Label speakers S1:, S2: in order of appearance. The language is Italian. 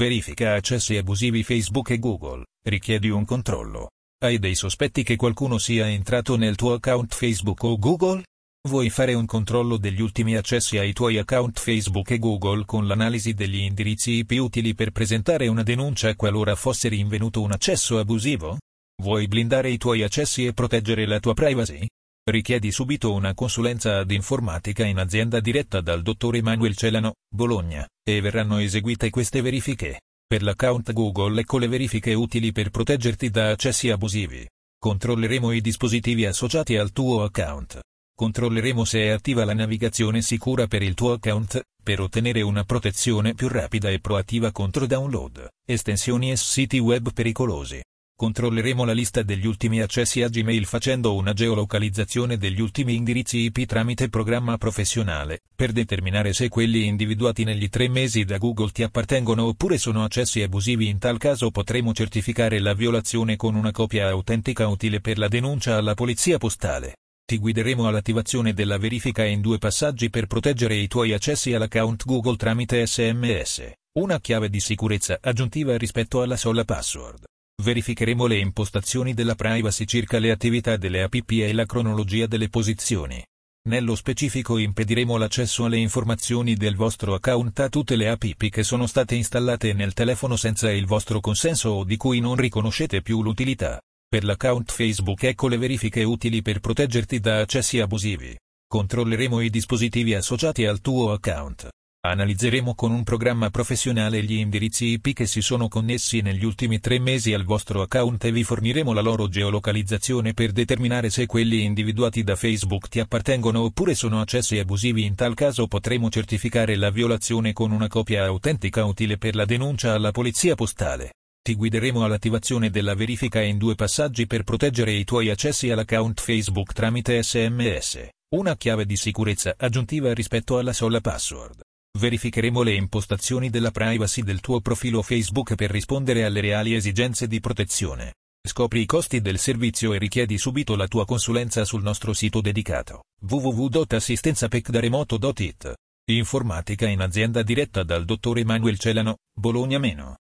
S1: Verifica accessi abusivi Facebook e Google. Richiedi un controllo. Hai dei sospetti che qualcuno sia entrato nel tuo account Facebook o Google? Vuoi fare un controllo degli ultimi accessi ai tuoi account Facebook e Google con l'analisi degli indirizzi IP utili per presentare una denuncia qualora fosse rinvenuto un accesso abusivo? Vuoi blindare i tuoi accessi e proteggere la tua privacy? Richiedi subito una consulenza ad informatica in azienda diretta dal dottor Emanuel Celano, Bologna, e verranno eseguite queste verifiche. Per l'account Google ecco le verifiche utili per proteggerti da accessi abusivi. Controlleremo i dispositivi associati al tuo account. Controlleremo se è attiva la navigazione sicura per il tuo account, per ottenere una protezione più rapida e proattiva contro download, estensioni e siti web pericolosi. Controlleremo la lista degli ultimi accessi a Gmail facendo una geolocalizzazione degli ultimi indirizzi IP tramite programma professionale, per determinare se quelli individuati negli tre mesi da Google ti appartengono oppure sono accessi abusivi. In tal caso potremo certificare la violazione con una copia autentica utile per la denuncia alla polizia postale. Ti guideremo all'attivazione della verifica in due passaggi per proteggere i tuoi accessi all'account Google tramite SMS, una chiave di sicurezza aggiuntiva rispetto alla sola password. Verificheremo le impostazioni della privacy circa le attività delle app e la cronologia delle posizioni. Nello specifico impediremo l'accesso alle informazioni del vostro account a tutte le app che sono state installate nel telefono senza il vostro consenso o di cui non riconoscete più l'utilità. Per l'account Facebook ecco le verifiche utili per proteggerti da accessi abusivi. Controlleremo i dispositivi associati al tuo account. Analizzeremo con un programma professionale gli indirizzi IP che si sono connessi negli ultimi tre mesi al vostro account e vi forniremo la loro geolocalizzazione per determinare se quelli individuati da Facebook ti appartengono oppure sono accessi abusivi. In tal caso potremo certificare la violazione con una copia autentica utile per la denuncia alla polizia postale. Ti guideremo all'attivazione della verifica in due passaggi per proteggere i tuoi accessi all'account Facebook tramite SMS, una chiave di sicurezza aggiuntiva rispetto alla sola password. Verificheremo le impostazioni della privacy del tuo profilo Facebook per rispondere alle reali esigenze di protezione. Scopri i costi del servizio e richiedi subito la tua consulenza sul nostro sito dedicato www.assistenzapecdaremoto.it. Informatica in azienda diretta dal dottor Emanuel Celano, Bologna Meno.